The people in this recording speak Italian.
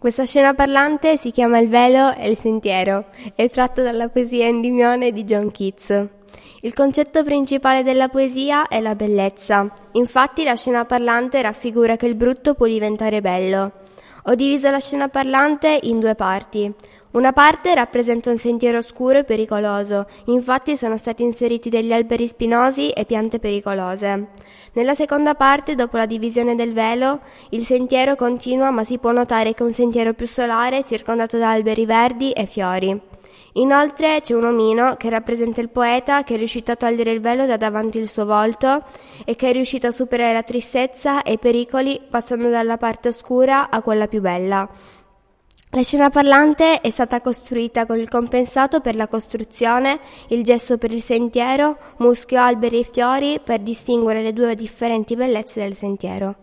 Questa scena parlante si chiama Il velo e il sentiero, è tratto dalla poesia Endymione di John Keats. Il concetto principale della poesia è la bellezza, infatti la scena parlante raffigura che il brutto può diventare bello. Ho diviso la scena parlante in due parti. Una parte rappresenta un sentiero oscuro e pericoloso, infatti sono stati inseriti degli alberi spinosi e piante pericolose. Nella seconda parte, dopo la divisione del velo, il sentiero continua ma si può notare che è un sentiero più solare circondato da alberi verdi e fiori. Inoltre c'è un omino che rappresenta il poeta che è riuscito a togliere il velo da davanti il suo volto e che è riuscito a superare la tristezza e i pericoli passando dalla parte oscura a quella più bella. La scena parlante è stata costruita con il compensato per la costruzione, il gesso per il sentiero, muschio, alberi e fiori per distinguere le due differenti bellezze del sentiero.